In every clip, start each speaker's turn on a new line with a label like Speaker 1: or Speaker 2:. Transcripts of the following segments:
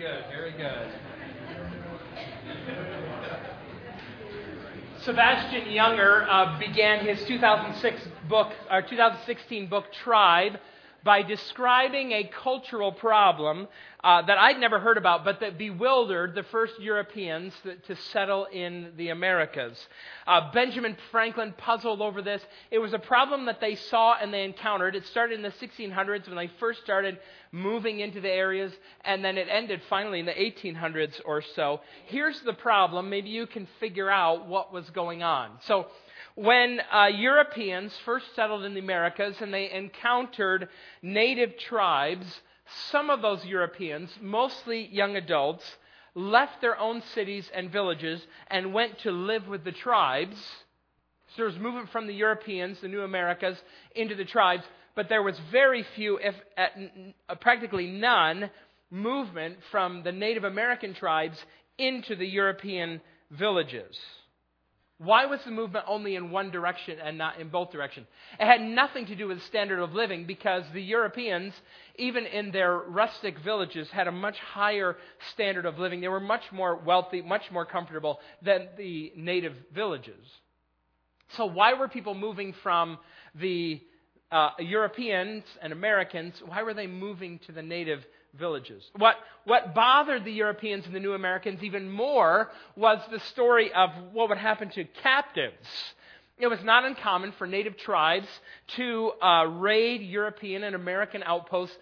Speaker 1: Good, very good. Sebastian Junger uh, began his 2006 book, or 2016 book, Tribe, by describing a cultural problem uh, that I'd never heard about, but that bewildered the first Europeans that, to settle in the Americas. Uh, Benjamin Franklin puzzled over this. It was a problem that they saw and they encountered. It started in the 1600s when they first started moving into the areas, and then it ended finally in the 1800s or so. Here's the problem. Maybe you can figure out what was going on. So, when uh, Europeans first settled in the Americas and they encountered native tribes, some of those Europeans, mostly young adults, left their own cities and villages and went to live with the tribes. So there was movement from the Europeans, the new Americas, into the tribes, but there was very few, if uh, practically none, movement from the Native American tribes into the European villages. Why was the movement only in one direction and not in both directions? It had nothing to do with standard of living because the Europeans, even in their rustic villages, had a much higher standard of living. They were much more wealthy, much more comfortable than the native villages. So, why were people moving from the uh, Europeans and Americans? Why were they moving to the native villages. What, what bothered the Europeans and the new Americans even more was the story of what would happen to captives. It was not uncommon for native tribes to uh, raid European and American outposts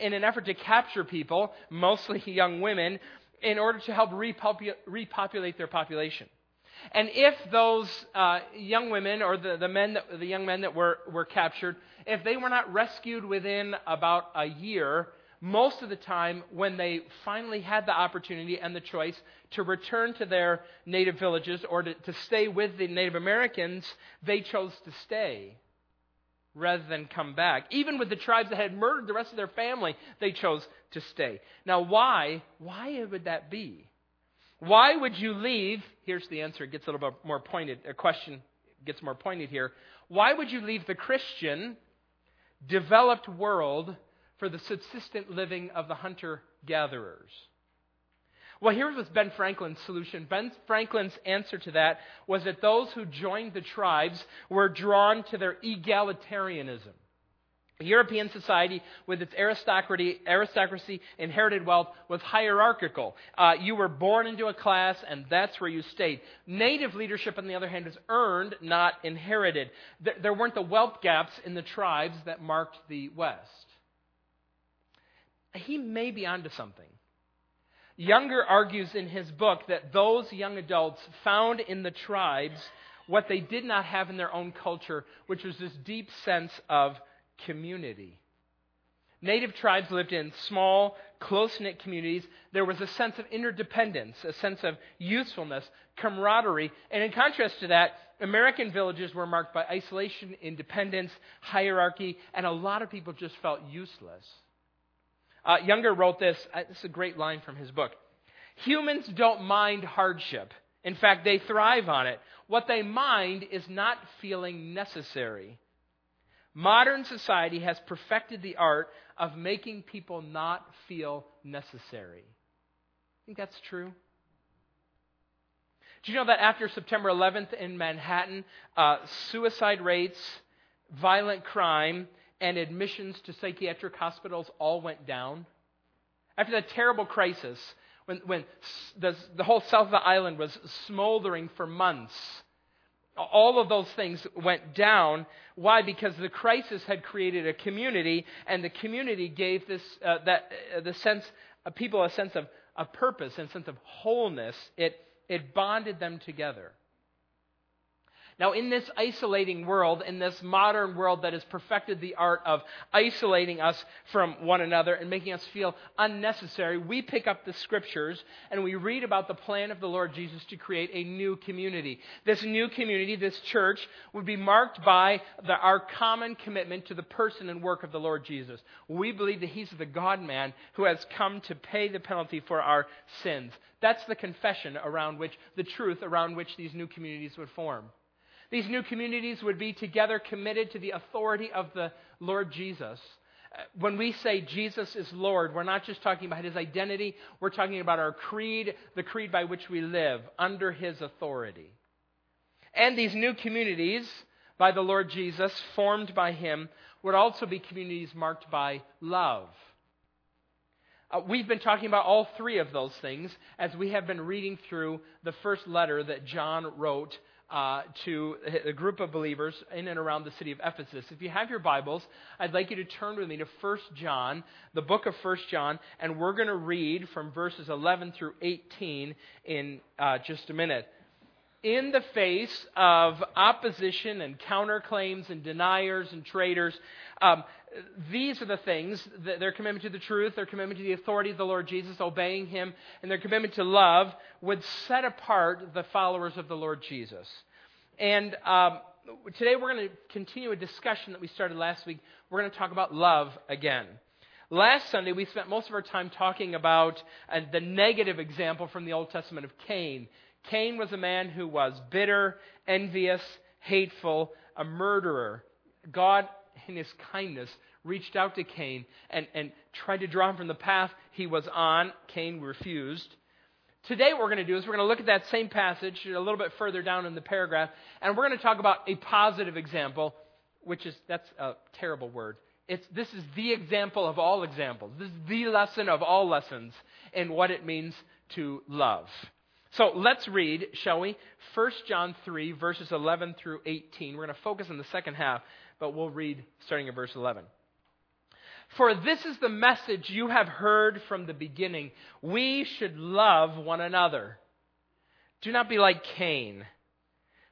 Speaker 1: in an effort to capture people, mostly young women, in order to help repopu- repopulate their population. And if those uh, young women or the, the, men that, the young men that were, were captured, if they were not rescued within about a year, most of the time, when they finally had the opportunity and the choice to return to their native villages or to, to stay with the Native Americans, they chose to stay rather than come back. Even with the tribes that had murdered the rest of their family, they chose to stay. Now, why? Why would that be? Why would you leave? Here's the answer. It gets a little bit more pointed. A question gets more pointed here. Why would you leave the Christian, developed world for the subsistent living of the hunter gatherers. Well, here was Ben Franklin's solution. Ben Franklin's answer to that was that those who joined the tribes were drawn to their egalitarianism. European society, with its aristocracy, aristocracy inherited wealth, was hierarchical. Uh, you were born into a class, and that's where you stayed. Native leadership, on the other hand, was earned, not inherited. There, there weren't the wealth gaps in the tribes that marked the West he may be onto something. Junger argues in his book that those young adults found in the tribes what they did not have in their own culture, which was this deep sense of community. Native tribes lived in small, close knit communities. There was a sense of interdependence, a sense of usefulness, camaraderie. And in contrast to that, American villages were marked by isolation, independence, hierarchy, and a lot of people just felt useless. Uh, Junger wrote this. Uh, this is a great line from his book. Humans don't mind hardship. In fact, they thrive on it. What they mind is not feeling necessary. Modern society has perfected the art of making people not feel necessary. I think that's true. Do you know that after September 11th in Manhattan, uh, suicide rates, violent crime, and admissions to psychiatric hospitals all went down. After that terrible crisis, when, when the, the whole south of the island was smoldering for months, all of those things went down. Why? Because the crisis had created a community, and the community gave this, uh, that, uh, the sense, of people a sense of a purpose and sense of wholeness. It, it bonded them together. Now, in this isolating world, in this modern world that has perfected the art of isolating us from one another and making us feel unnecessary, we pick up the scriptures and we read about the plan of the Lord Jesus to create a new community. This new community, this church, would be marked by the, our common commitment to the person and work of the Lord Jesus. We believe that He's the God man who has come to pay the penalty for our sins. That's the confession around which, the truth around which these new communities would form. These new communities would be together committed to the authority of the Lord Jesus. when we say Jesus is Lord, we're not just talking about his identity, we're talking about our creed, the creed by which we live under his authority. And these new communities by the Lord Jesus, formed by him, would also be communities marked by love. Uh, we've been talking about all three of those things as we have been reading through the first letter that John wrote uh, to a group of believers in and around the city of Ephesus. If you have your Bibles, I'd like you to turn with me to 1 John, the book of 1 John, and we're going to read from verses 11 through 18 in uh, just a minute. In the face of opposition and counterclaims and deniers and traitors, um, these are the things that their commitment to the truth, their commitment to the authority of the Lord Jesus, obeying Him, and their commitment to love would set apart the followers of the Lord Jesus. And um, today we're going to continue a discussion that we started last week. We're going to talk about love again. Last Sunday, we spent most of our time talking about uh, the negative example from the Old Testament of Cain. Cain was a man who was bitter, envious, hateful, a murderer. God in his kindness, reached out to Cain and, and tried to draw him from the path he was on. Cain refused. Today, what we're going to do is we're going to look at that same passage a little bit further down in the paragraph, and we're going to talk about a positive example, which is, that's a terrible word. It's, this is the example of all examples. This is the lesson of all lessons in what it means to love. So let's read, shall we? 1 John 3, verses 11 through 18. We're going to focus on the second half but we'll read starting at verse 11. For this is the message you have heard from the beginning. We should love one another. Do not be like Cain,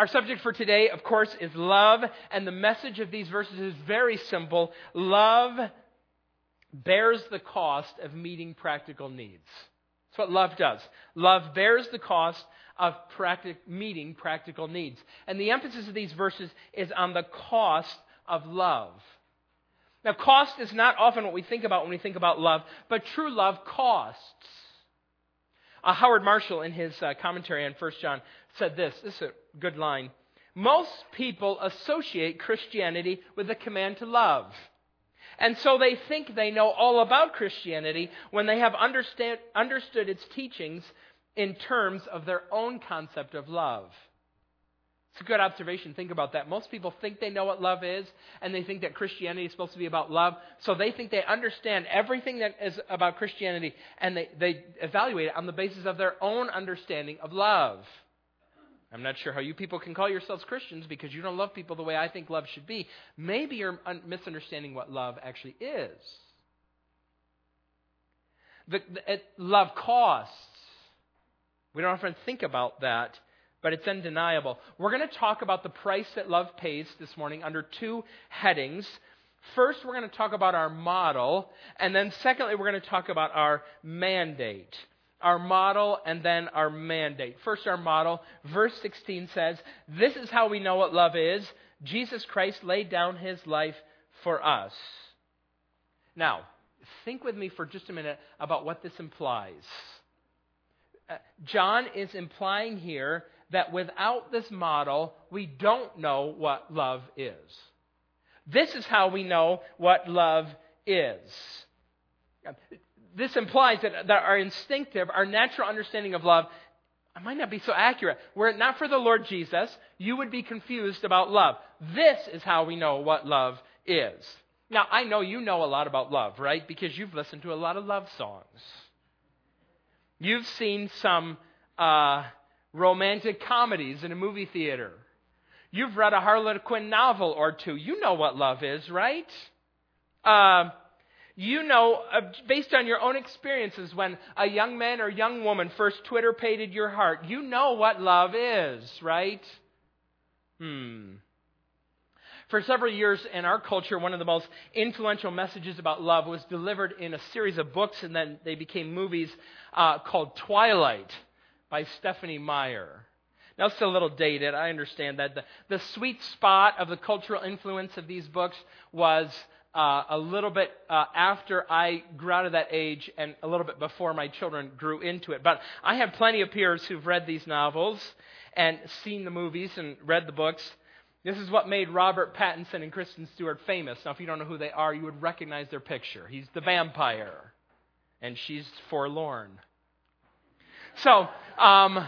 Speaker 1: Our subject for today, of course, is love, and the message of these verses is very simple. Love bears the cost of meeting practical needs. That's what love does. Love bears the cost of practic- meeting practical needs. And the emphasis of these verses is on the cost of love. Now, cost is not often what we think about when we think about love, but true love costs. Uh, Howard Marshall, in his uh, commentary on 1 John, said this. This is a good line. Most people associate Christianity with the command to love. And so they think they know all about Christianity when they have understood its teachings in terms of their own concept of love. It's a good observation. Think about that. Most people think they know what love is, and they think that Christianity is supposed to be about love. So they think they understand everything that is about Christianity, and they, they evaluate it on the basis of their own understanding of love. I'm not sure how you people can call yourselves Christians because you don't love people the way I think love should be. Maybe you're misunderstanding what love actually is. The, the, it, love costs. We don't often think about that, but it's undeniable. We're going to talk about the price that love pays this morning under two headings. First, we're going to talk about our model, and then secondly, we're going to talk about our mandate our model, and then our mandate. First, our model. Verse 16 says, This is how we know what love is. Jesus Christ laid down his life for us. Now, think with me for just a minute about what this implies. Uh, John is implying here that without this model, we don't know what love is. This is how we know what love is this implies that, that our instinctive, our natural understanding of love might not be so accurate. Were it not for the Lord Jesus, you would be confused about love. This is how we know what love is. Now, I know you know a lot about love, right? Because you've listened to a lot of love songs. You've seen some uh, romantic comedies in a movie theater. You've read a Harlequin novel or two. You know what love is, right? Uh, you know, uh, based on your own experiences, when a young man or young woman first Twitter pated your heart, you know what love is, right? Hmm. For several years in our culture, one of the most influential messages about love was delivered in a series of books, and then they became movies uh, called Twilight by Stephenie Meyer. Now, it's a little dated. I understand that. The, the sweet spot of the cultural influence of these books was uh, a little bit uh, after I grew out of that age and a little bit before my children grew into it. But I have plenty of peers who've read these novels and seen the movies and read the books. This is what made Robert Pattinson and Kristen Stewart famous. Now, if you don't know who they are, you would recognize their picture. He's the vampire, and she's forlorn. So, um,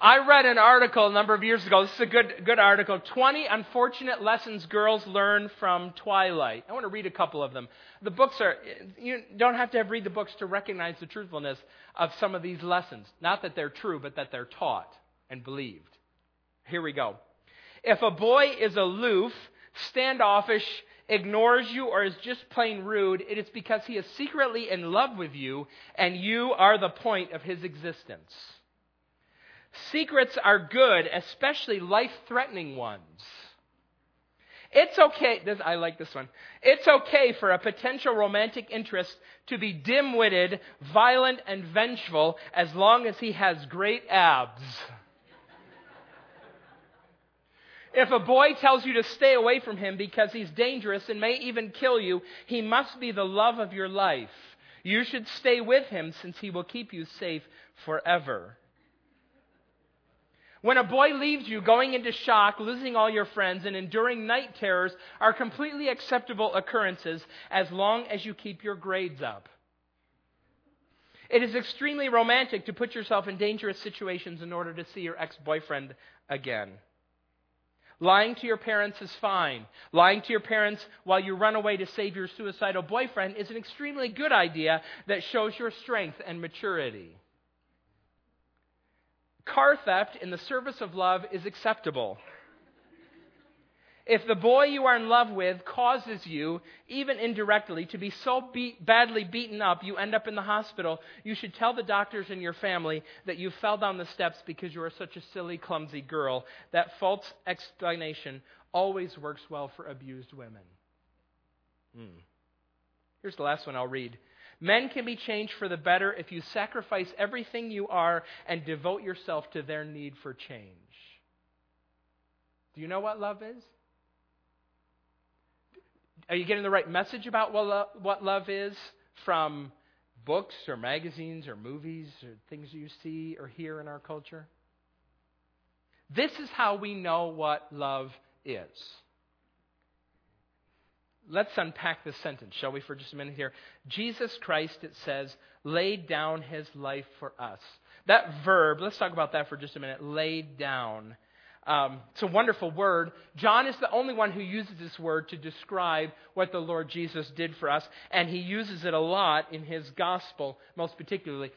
Speaker 1: I read an article a number of years ago. This is a good, good article 20 Unfortunate Lessons Girls Learn from Twilight. I want to read a couple of them. The books are, you don't have to have read the books to recognize the truthfulness of some of these lessons. Not that they're true, but that they're taught and believed. Here we go. If a boy is aloof, standoffish, ignores you, or is just plain rude, it is because he is secretly in love with you and you are the point of his existence. Secrets are good, especially life threatening ones. It's okay, this, I like this one. It's okay for a potential romantic interest to be dim witted, violent, and vengeful as long as he has great abs. If a boy tells you to stay away from him because he's dangerous and may even kill you, he must be the love of your life. You should stay with him since he will keep you safe forever. When a boy leaves you, going into shock, losing all your friends, and enduring night terrors are completely acceptable occurrences as long as you keep your grades up. It is extremely romantic to put yourself in dangerous situations in order to see your ex boyfriend again. Lying to your parents is fine. Lying to your parents while you run away to save your suicidal boyfriend is an extremely good idea that shows your strength and maturity. Car theft in the service of love is acceptable. If the boy you are in love with causes you, even indirectly, to be so beat, badly beaten up you end up in the hospital, you should tell the doctors and your family that you fell down the steps because you are such a silly, clumsy girl. That false explanation always works well for abused women. Hmm. Here's the last one I'll read. Men can be changed for the better if you sacrifice everything you are and devote yourself to their need for change. Do you know what love is? Are you getting the right message about what, what love is from books or magazines or movies or things you see or hear in our culture? This is how we know what love is. Let's unpack this sentence, shall we, for just a minute here. Jesus Christ, it says, laid down his life for us. That verb, let's talk about that for just a minute. Laid down. Um, it's a wonderful word. John is the only one who uses this word to describe what the Lord Jesus did for us, and he uses it a lot in his gospel, most particularly.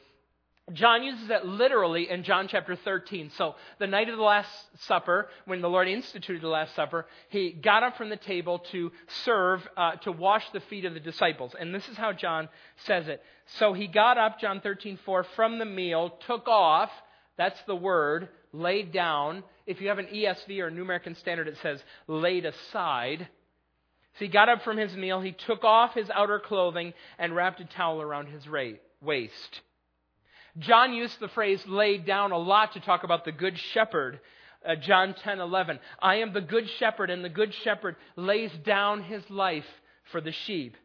Speaker 1: John uses it literally in John chapter 13. So, the night of the Last Supper, when the Lord instituted the Last Supper, he got up from the table to serve, uh, to wash the feet of the disciples. And this is how John says it. So he got up, John 13, 4, from the meal, took off, that's the word, laid down. If you have an ESV or New American Standard, it says laid aside. So he got up from his meal, he took off his outer clothing and wrapped a towel around his waist. John used the phrase laid down a lot to talk about the good shepherd. Uh, John 10 11. I am the good shepherd, and the good shepherd lays down his life for the sheep.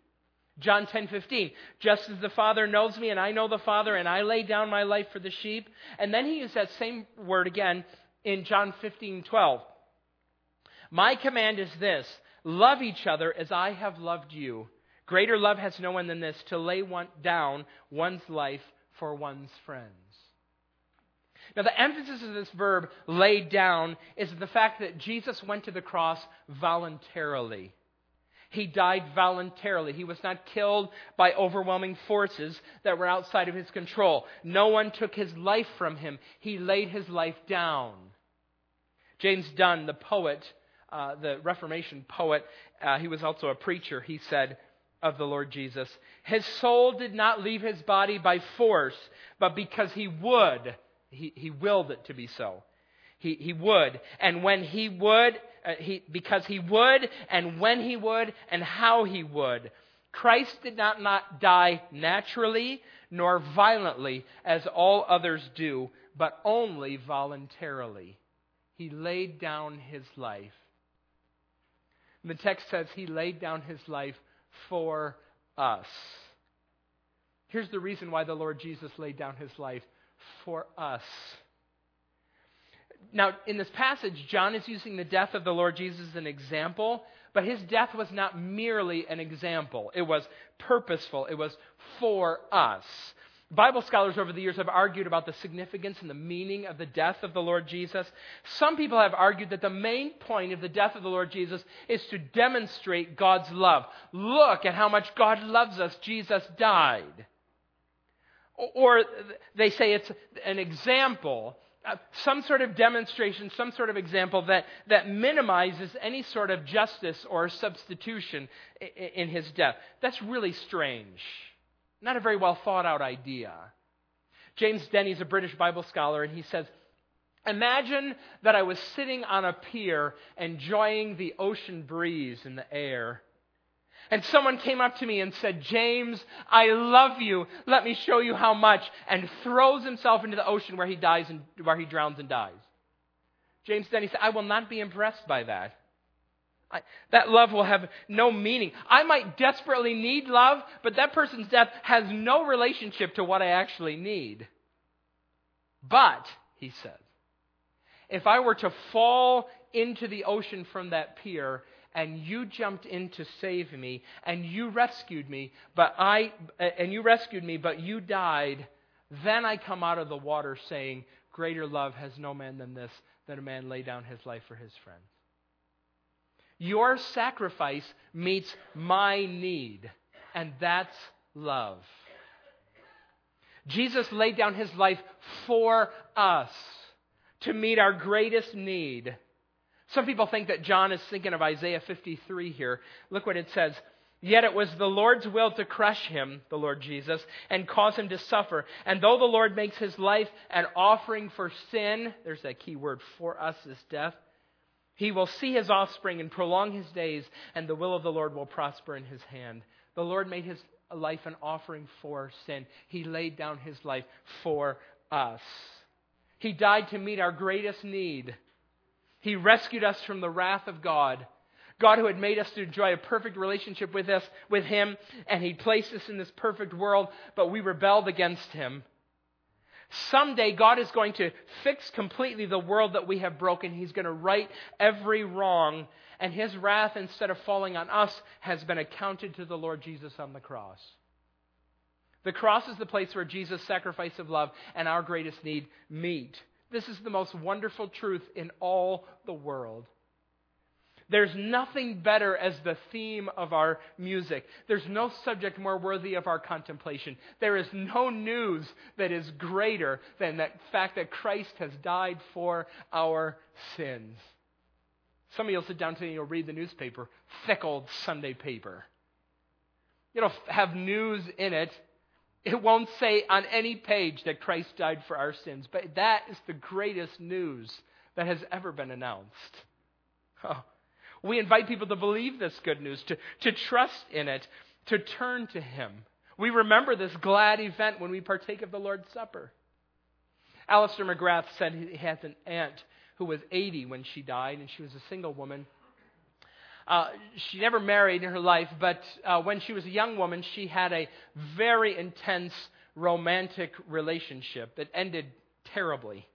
Speaker 1: John 10:15 Just as the Father knows me, and I know the Father, and I lay down my life for the sheep. And then he used that same word again in John 15:12. My command is this love each other as I have loved you. Greater love has no one than this to lay one, down one's life for one's friends. Now, the emphasis of this verb, laid down, is the fact that Jesus went to the cross voluntarily. He died voluntarily. He was not killed by overwhelming forces that were outside of his control. No one took his life from him. He laid his life down. James Donne, the poet, uh, the Reformation poet, uh, he was also a preacher, he said of the Lord Jesus, His soul did not leave his body by force, but because he would. He, he willed it to be so. He, he would. And when he would, uh, he, because he would, and when he would, and how he would. Christ did not, not die naturally nor violently as all others do, but only voluntarily. He laid down his life. The text says he laid down his life for us. Here's the reason why the Lord Jesus laid down his life for us. Now, in this passage, John is using the death of the Lord Jesus as an example, but his death was not merely an example. It was purposeful, it was for us. Bible scholars over the years have argued about the significance and the meaning of the death of the Lord Jesus. Some people have argued that the main point of the death of the Lord Jesus is to demonstrate God's love. Look at how much God loves us. Jesus died. Or they say it's an example uh, some sort of demonstration, some sort of example that, that minimizes any sort of justice or substitution in, in his death. That's really strange. Not a very well thought out idea. James Denney's a British Bible scholar, and he says, Imagine that I was sitting on a pier enjoying the ocean breeze in the air and someone came up to me and said, James, I love you. Let me show you how much. And throws himself into the ocean where he dies and where he drowns and dies. James Denney said, I will not be impressed by that. I, that love will have no meaning. I might desperately need love, but that person's death has no relationship to what I actually need. But, he says, if I were to fall into the ocean from that pier and you jumped in to save me and you rescued me but i and you rescued me but you died. Then i come out of the water saying greater love has no man than this that a man lay down his life for his friends. Your sacrifice meets my need and that's love. Jesus laid down his life for us to meet our greatest need some people think that John is thinking of Isaiah 53 here. Look what it says. Yet it was the Lord's will to crush him, the Lord Jesus, and cause him to suffer. And though the Lord makes his life an offering for sin, there's that key word, for us is death, he will see his offspring and prolong his days, and the will of the Lord will prosper in his hand. The Lord made his life an offering for sin. He laid down his life for us. He died to meet our greatest need he rescued us from the wrath of God. God who had made us to enjoy a perfect relationship with us, with Him, and He placed us in this perfect world, but we rebelled against Him. Someday God is going to fix completely the world that we have broken. He's going to right every wrong, and His wrath, instead of falling on us, has been accounted to the Lord Jesus on the cross. The cross is the place where Jesus' sacrifice of love and our greatest need meet. This is the most wonderful truth in all the world. There's nothing better as the theme of our music. There's no subject more worthy of our contemplation. There is no news that is greater than the fact that Christ has died for our sins. Some of you will sit down today and you'll read the newspaper, thick old Sunday paper. It'll have news in it it won't say on any page that Christ died for our sins, but that is the greatest news that has ever been announced. Oh. We invite people to believe this good news, to, to trust in it, to turn to Him. We remember this glad event when we partake of the Lord's Supper. Alister McGrath said he has an aunt who was 80 when she died, and she was a single woman. Uh, she never married in her life, but uh, when she was a young woman, she had a very intense romantic relationship that ended terribly.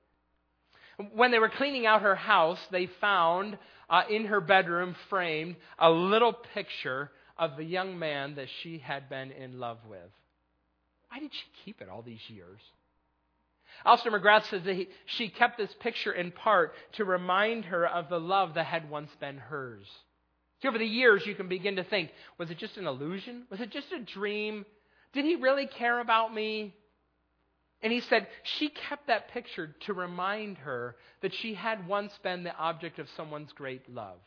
Speaker 1: When they were cleaning out her house, they found uh, in her bedroom framed a little picture of the young man that she had been in love with. Why did she keep it all these years? Alister McGrath says that he, she kept this picture in part to remind her of the love that had once been hers. See, over the years, you can begin to think was it just an illusion? Was it just a dream? Did he really care about me? And he said she kept that picture to remind her that she had once been the object of someone's great love.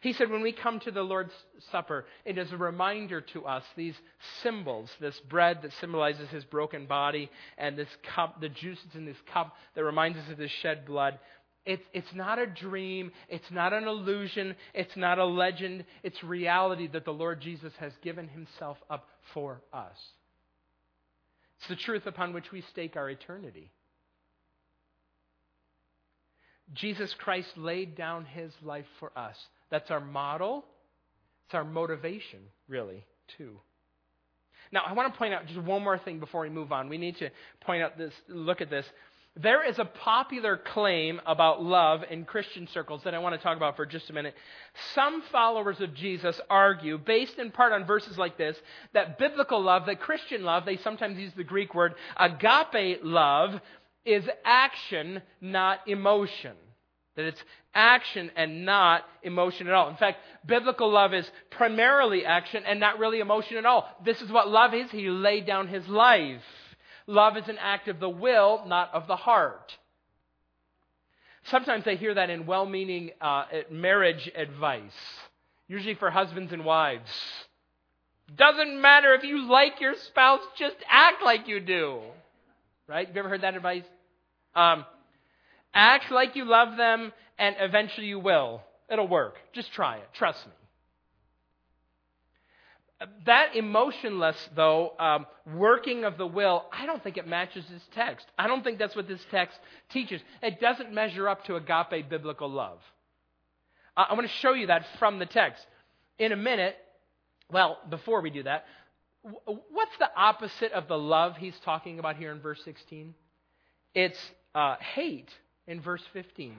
Speaker 1: He said, when we come to the Lord's Supper, it is a reminder to us, these symbols, this bread that symbolizes his broken body, and this cup, the juices in this cup that reminds us of his shed blood. It's, it's not a dream. It's not an illusion. It's not a legend. It's reality that the Lord Jesus has given himself up for us. It's the truth upon which we stake our eternity. Jesus Christ laid down his life for us. That's our model. It's our motivation, really, too. Now, I want to point out just one more thing before we move on. We need to point out this, look at this. There is a popular claim about love in Christian circles that I want to talk about for just a minute. Some followers of Jesus argue, based in part on verses like this, that biblical love, that Christian love, they sometimes use the Greek word agape love, is action, not emotion. That it's action and not emotion at all. In fact, biblical love is primarily action and not really emotion at all. This is what love is. He laid down his life. Love is an act of the will, not of the heart. Sometimes I hear that in well meaning uh, marriage advice, usually for husbands and wives. Doesn't matter if you like your spouse, just act like you do. Right? Have you ever heard that advice? Um, act like you love them, and eventually you will. It'll work. Just try it. Trust me that emotionless, though, um, working of the will, I don't think it matches this text. I don't think that's what this text teaches. It doesn't measure up to agape biblical love. I want to show you that from the text. In a minute, well, before we do that, what's the opposite of the love he's talking about here in verse 16? It's uh, hate in verse 15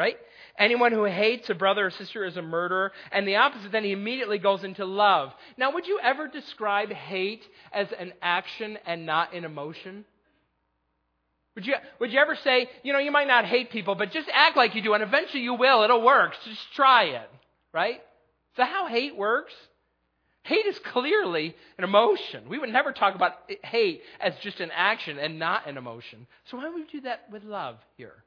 Speaker 1: right? Anyone who hates a brother or sister is a murderer. And the opposite, then he immediately goes into love. Now, would you ever describe hate as an action and not an emotion? Would you, would you ever say, you know, you might not hate people, but just act like you do, and eventually you will. It'll work. Just try it, right? Is that how hate works? Hate is clearly an emotion. We would never talk about hate as just an action and not an emotion. So why would we do that with love here?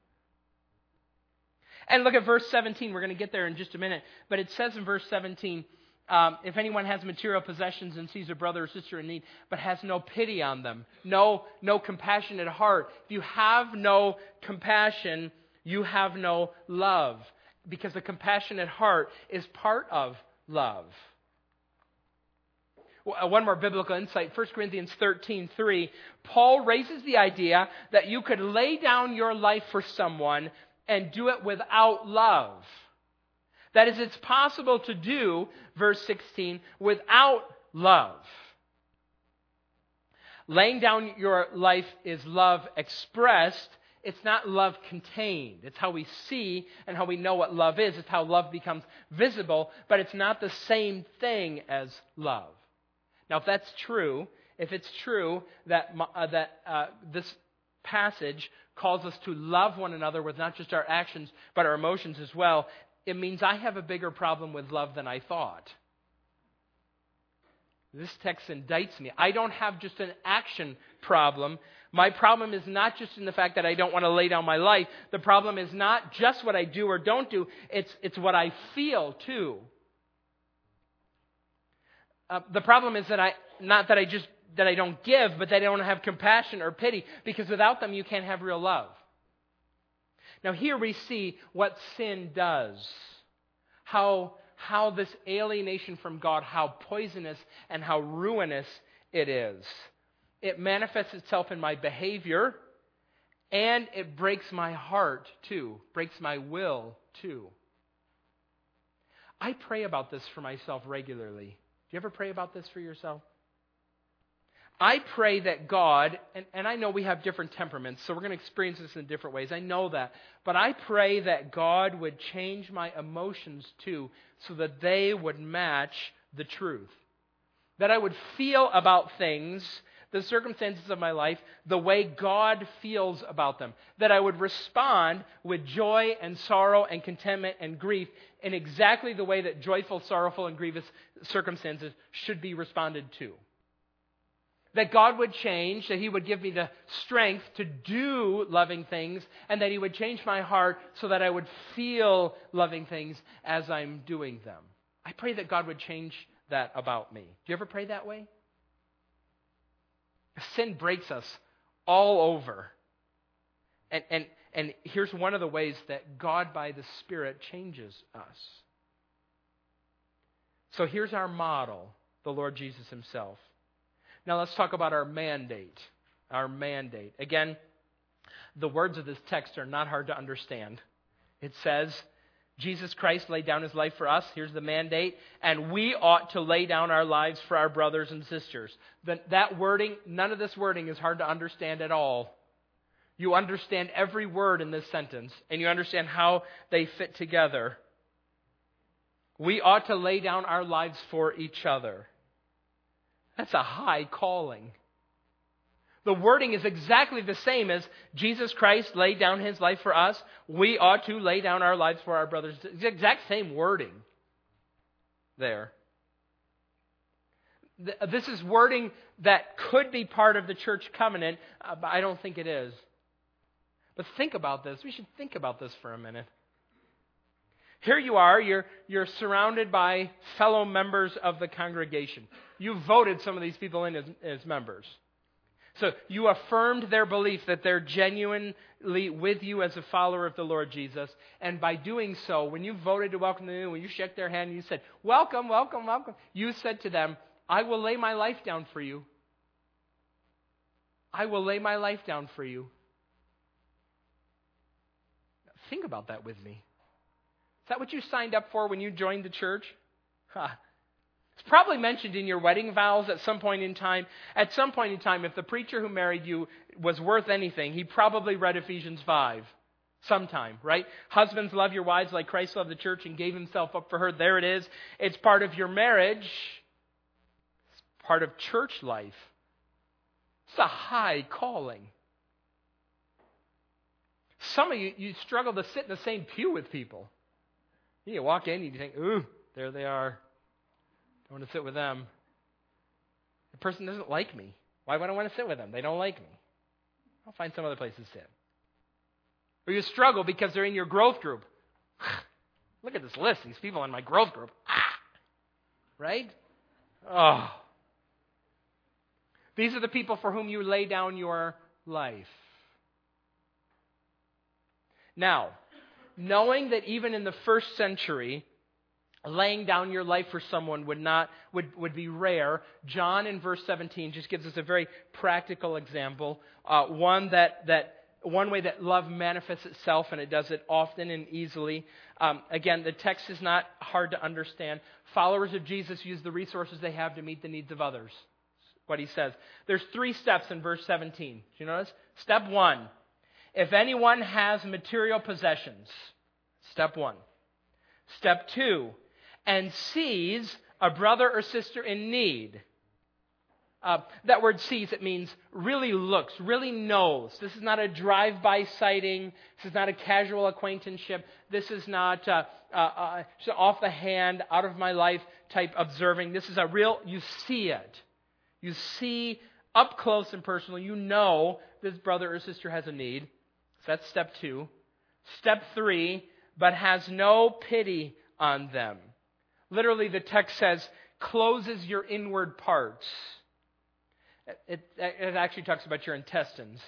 Speaker 1: And look at verse 17. We're going to get there in just a minute. But it says in verse 17 um, if anyone has material possessions and sees a brother or sister in need, but has no pity on them, no, no compassionate heart, if you have no compassion, you have no love. Because the compassionate heart is part of love. Uh, one more biblical insight 1 corinthians 13 3 paul raises the idea that you could lay down your life for someone and do it without love. That is, it's possible to do, verse 16, without love. Laying down your life is love expressed. It's not love contained. It's how we see and how we know what love is. It's how love becomes visible, but it's not the same thing as love. Now, if that's true, if it's true that, uh, that uh, this passage calls us to love one another with not just our actions, but our emotions as well, it means I have a bigger problem with love than I thought. This text indicts me. I don't have just an action problem. My problem is not just in the fact that I don't want to lay down my life. The problem is not just what I do or don't do, it's, it's what I feel too. Uh, the problem is that I, not that I just that I don't give, but that I don't have compassion or pity, because without them you can't have real love. Now, here we see what sin does. How, how this alienation from God, how poisonous and how ruinous it is. It manifests itself in my behavior, and it breaks my heart too, breaks my will too. I pray about this for myself regularly. Do you ever pray about this for yourself? I pray that God, and, and I know we have different temperaments, so we're going to experience this in different ways. I know that. But I pray that God would change my emotions too, so that they would match the truth. That I would feel about things the circumstances of my life the way God feels about them. That I would respond with joy and sorrow and contentment and grief in exactly the way that joyful, sorrowful, and grievous circumstances should be responded to. That God would change, that He would give me the strength to do loving things, and that He would change my heart so that I would feel loving things as I'm doing them. I pray that God would change that about me. Do you ever pray that way? Sin breaks us all over. And, and, and here's one of the ways that God, by the Spirit, changes us. So here's our model the Lord Jesus Himself. Now let's talk about our mandate. Our mandate. Again, the words of this text are not hard to understand. It says, Jesus Christ laid down his life for us. Here's the mandate. And we ought to lay down our lives for our brothers and sisters. that wording, none of this wording is hard to understand at all. You understand every word in this sentence, and you understand how they fit together. We ought to lay down our lives for each other. That's a high calling. The wording is exactly the same as Jesus Christ laid down his life for us. We ought to lay down our lives for our brothers. It's the exact same wording there. This is wording that could be part of the church covenant, uh, but I don't think it is. But think about this. We should think about this for a minute. Here you are, you're, you're surrounded by fellow members of the congregation. You voted some of these people in as, as members. So you affirmed their belief that they're genuinely with you as a follower of the Lord Jesus. And by doing so, when you voted to welcome them in, when you shook their hand and you said, Welcome, welcome, welcome, you said to them, I will lay my life down for you. I will lay my life down for you. Think about that with me. Is that what you signed up for when you joined the church? Huh. It's probably mentioned in your wedding vows at some point in time. At some point in time, if the preacher who married you was worth anything, he probably read Ephesians 5 sometime, right? Husbands, love your wives like Christ loved the church and gave himself up for her. There it is. It's part of your marriage, it's part of church life. It's a high calling. Some of you, you struggle to sit in the same pew with people. You walk in you think, ooh, there they are. I want to sit with them. The person doesn't like me. Why would I want to sit with them? They don't like me. I'll find some other place to sit. Or you struggle because they're in your growth group. Look at this list, these people in my growth group. Ah! Right? Oh. These are the people for whom you lay down your life. Now, knowing that even in the first century, laying down your life for someone would not would, would be rare. John in verse 17 just gives us a very practical example uh, one that that one way that love manifests itself and it does it often and easily. Um, again the text is not hard to understand. Followers of jesus use the resources they have to meet the needs of others. What he says. There's three steps in verse 17 do you notice? Step one if anyone has material possessions step one step two and sees a brother or sister in need. Uh, that word sees, it means really looks, really knows. This is not a drive by sighting. This is not a casual acquaintanceship. This is not uh, uh, uh off the hand, out of my life type observing. This is a real, you see it. You see up close and personal. You know this brother or sister has a need. So that's step two. Step three, but has no pity on them. Literally, the text says, closes your inward parts. It, it actually talks about your intestines.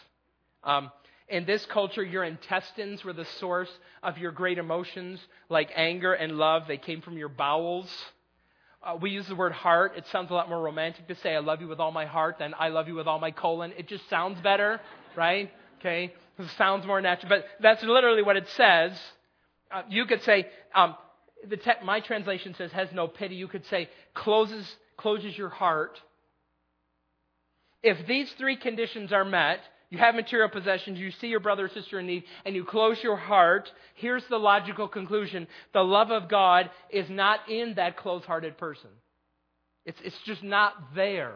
Speaker 1: Um, in this culture, your intestines were the source of your great emotions, like anger and love. They came from your bowels. Uh, we use the word heart. It sounds a lot more romantic to say, I love you with all my heart than I love you with all my colon. It just sounds better, right? Okay? Sounds more natural. But that's literally what it says. Uh, you could say, um, the te- my translation says has no pity. You could say closes, closes your heart. If these three conditions are met, you have material possessions, you see your brother or sister in need, and you close your heart, here's the logical conclusion. The love of God is not in that close hearted person. It's, it's just not there.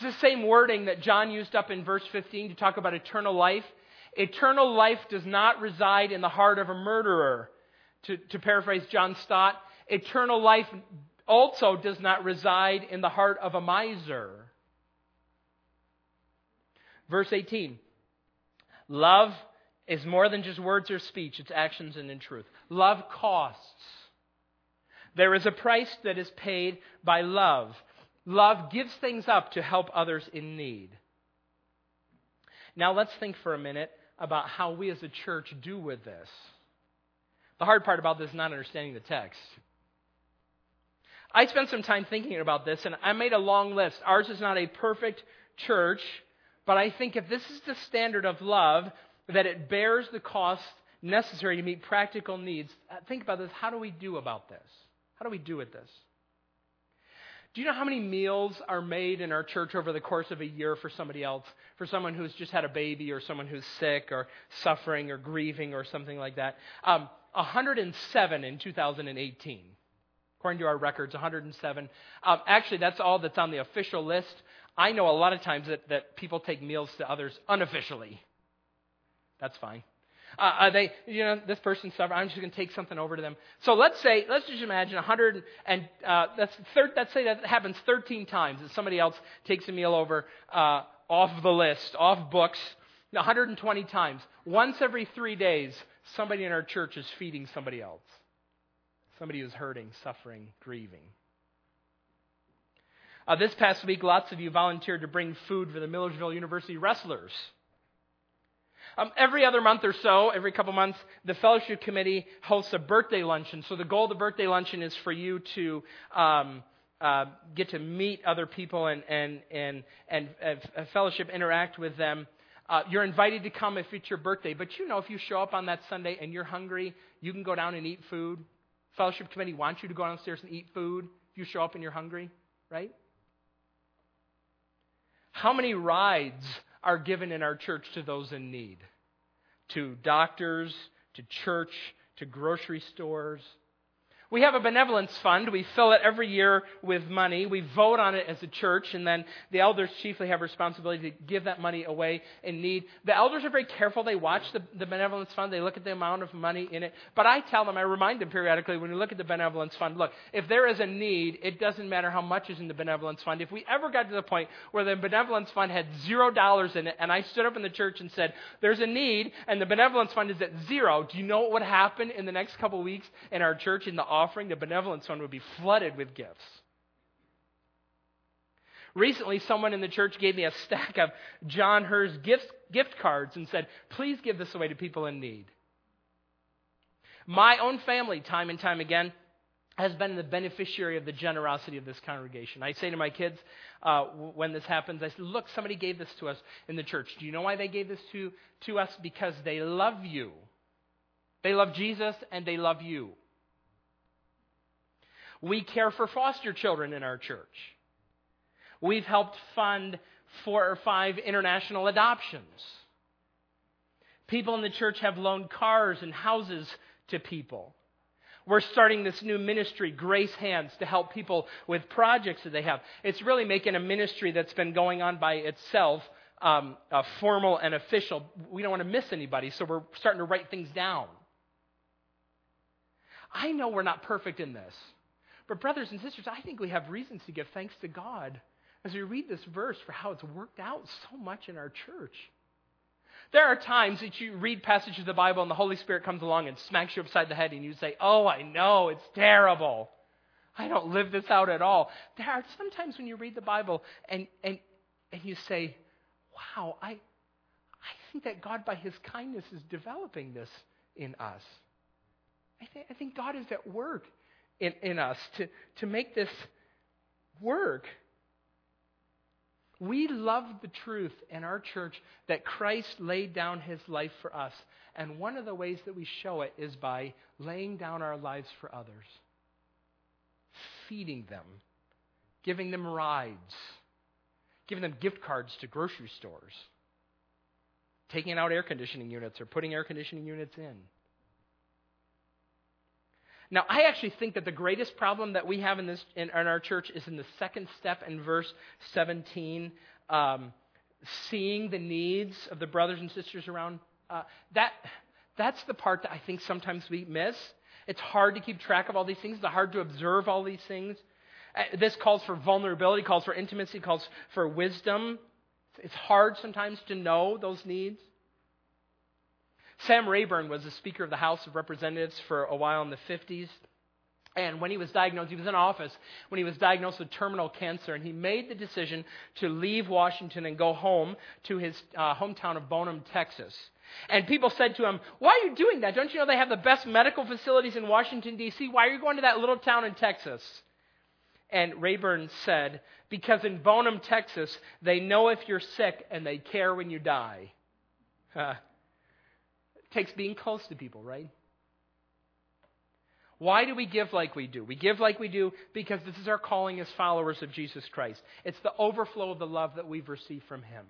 Speaker 1: It's the same wording that John used up in verse 15 to talk about eternal life. Eternal life does not reside in the heart of a murderer. To, to paraphrase John Stott, eternal life also does not reside in the heart of a miser. Verse 18 Love is more than just words or speech, it's actions and in truth. Love costs. There is a price that is paid by love. Love gives things up to help others in need. Now let's think for a minute about how we as a church do with this. The hard part about this is not understanding the text. I spent some time thinking about this and I made a long list. Ours is not a perfect church, but I think if this is the standard of love, that it bears the cost necessary to meet practical needs. Uh, think about this. How do we do about this? How do we do with this? Do you know how many meals are made in our church over the course of a year for somebody else? For someone who's just had a baby or someone who's sick or suffering or grieving or something like that? Um, 107 in 2018. According to our records, 107. Um, actually, that's all that's on the official list. I know a lot of times that, that people take meals to others unofficially. That's fine. Uh, are they, you know, this person suffered. I'm just going to take something over to them. So let's say, let's just imagine 100 and uh, that's thir- let's say that happens 13 times that somebody else takes a meal over uh, off the list, off books. 120 times. Once every three days, somebody in our church is feeding somebody else. Somebody who's hurting, suffering, grieving. Uh, this past week, lots of you volunteered to bring food for the Millersville University wrestlers. Um, every other month or so, every couple months, the fellowship committee hosts a birthday luncheon. So the goal of the birthday luncheon is for you to um, uh, get to meet other people and and and and uh, fellowship, interact with them. Uh, you're invited to come if it's your birthday, but you know if you show up on that Sunday and you're hungry, you can go down and eat food. Fellowship committee wants you to go downstairs and eat food if you show up and you're hungry, right? How many rides are given in our church to those in need? To doctors, to church, to grocery stores, we have a benevolence fund. We fill it every year with money. We vote on it as a church, and then the elders chiefly have responsibility to give that money away in need. The elders are very careful. They watch the, the benevolence fund. They look at the amount of money in it. But I tell them, I remind them periodically when we look at the benevolence fund, look, if there is a need, it doesn't matter how much is in the benevolence fund. If we ever got to the point where the benevolence fund had zero dollars in it, and I stood up in the church and said, there's a need, and the benevolence fund is at zero, do you know what would happen in the next couple of weeks in our church in the offering, the benevolence fund would be flooded with gifts. Recently, someone in the church gave me a stack of John Hur's gift, gift cards and said, Please give this away to people in need. My own family, time and time again, has been the beneficiary of the generosity of this congregation. I say to my kids uh, when this happens, I say, Look, somebody gave this to us in the church. Do you know why they gave this to, to us? Because they love you. They love Jesus and they love you. We care for foster children in our church. We've helped fund four or five international adoptions. People in the church have loaned cars and houses to people. We're starting this new ministry, Grace Hands, to help people with projects that they have. It's really making a ministry that's been going on by itself um, uh, formal and official. We don't want to miss anybody, so we're starting to write things down. I know we're not perfect in this. But, brothers and sisters, I think we have reasons to give thanks to God as we read this verse for how it's worked out so much in our church. There are times that you read passages of the Bible and the Holy Spirit comes along and smacks you upside the head and you say, Oh, I know, it's terrible. I don't live this out at all. There are sometimes when you read the Bible and, and, and you say, Wow, I, I think that God, by His kindness, is developing this in us. I, th- I think God is at work in, in us to, to make this work. We love the truth in our church that Christ laid down his life for us. And one of the ways that we show it is by laying down our lives for others, feeding them, giving them rides, giving them gift cards to grocery stores, taking out air conditioning units or putting air conditioning units in. Now, I actually think that the greatest problem that we have in, this, in, in our church is in the second step in verse 17, um, seeing the needs of the brothers and sisters around. Uh, that, that's the part that I think sometimes we miss. It's hard to keep track of all these things. It's hard to observe all these things. Uh, this calls for vulnerability, calls for intimacy, calls for wisdom. It's hard sometimes to know those needs. Sam Rayburn was a Speaker of the House of Representatives for a while in the 50s. And when he was diagnosed, he was in office when he was diagnosed with terminal cancer, and he made the decision to leave Washington and go home to his uh, hometown of Bonham, Texas. And people said to him, Why are you doing that? Don't you know they have the best medical facilities in Washington, D.C.? Why are you going to that little town in Texas? And Rayburn said, Because in Bonham, Texas, they know if you're sick and they care when you die. Takes being close to people, right? Why do we give like we do? We give like we do because this is our calling as followers of Jesus Christ. It's the overflow of the love that we've received from Him.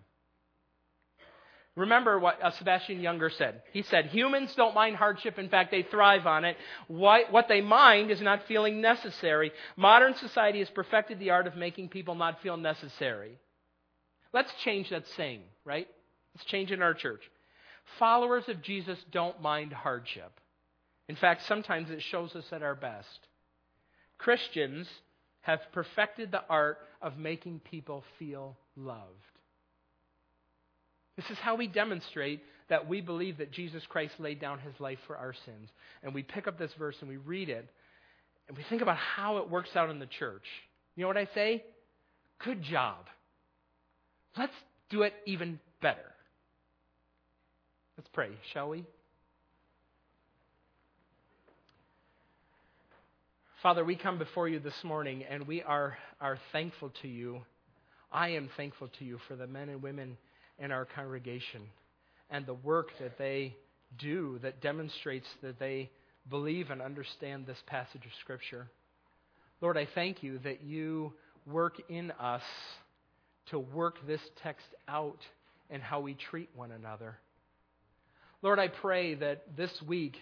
Speaker 1: Remember what uh, Sebastian Junger said. He said, Humans don't mind hardship. In fact, they thrive on it. What, what they mind is not feeling necessary. Modern society has perfected the art of making people not feel necessary. Let's change that saying, right? Let's change in our church. Followers of Jesus don't mind hardship. In fact, sometimes it shows us at our best. Christians have perfected the art of making people feel loved. This is how we demonstrate that we believe that Jesus Christ laid down his life for our sins. And we pick up this verse and we read it, and we think about how it works out in the church. You know what I say? Good job. Let's do it even better. Let's pray, shall we? Father, we come before you this morning and we are, are thankful to you. I am thankful to you for the men and women in our congregation and the work that they do that demonstrates that they believe and understand this passage of Scripture. Lord, I thank you that you work in us to work this text out in how we treat one another. Lord, I pray that this week,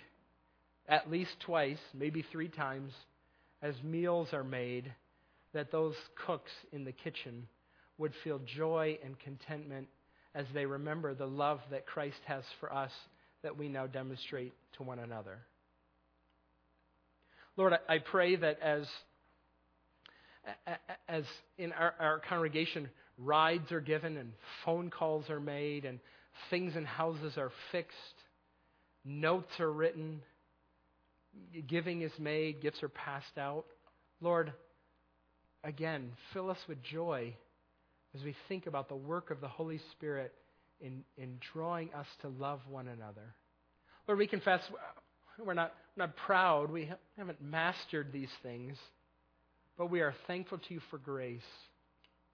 Speaker 1: at least twice, maybe three times, as meals are made, that those cooks in the kitchen would feel joy and contentment as they remember the love that Christ has for us that we now demonstrate to one another. Lord, I pray that as, as in our, our congregation, rides are given and phone calls are made and things in houses are fixed, notes are written, giving is made, gifts are passed out. Lord, again, fill us with joy as we think about the work of the Holy Spirit in, in drawing us to love one another. Lord, we confess we're not, we're not proud, we haven't mastered these things, but we are thankful to you for grace.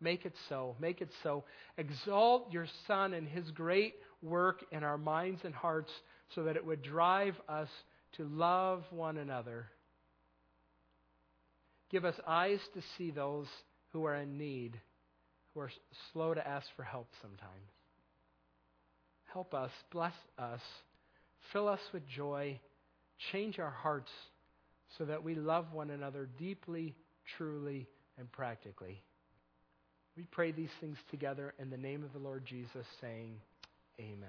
Speaker 1: Make it so. Make it so. Exalt your Son and his great work in our minds and hearts so that it would drive us to love one another. Give us eyes to see those who are in need, who are slow to ask for help sometimes. Help us, bless us, fill us with joy, change our hearts so that we love one another deeply, truly, and practically. We pray these things together in the name of the Lord Jesus, saying, Amen.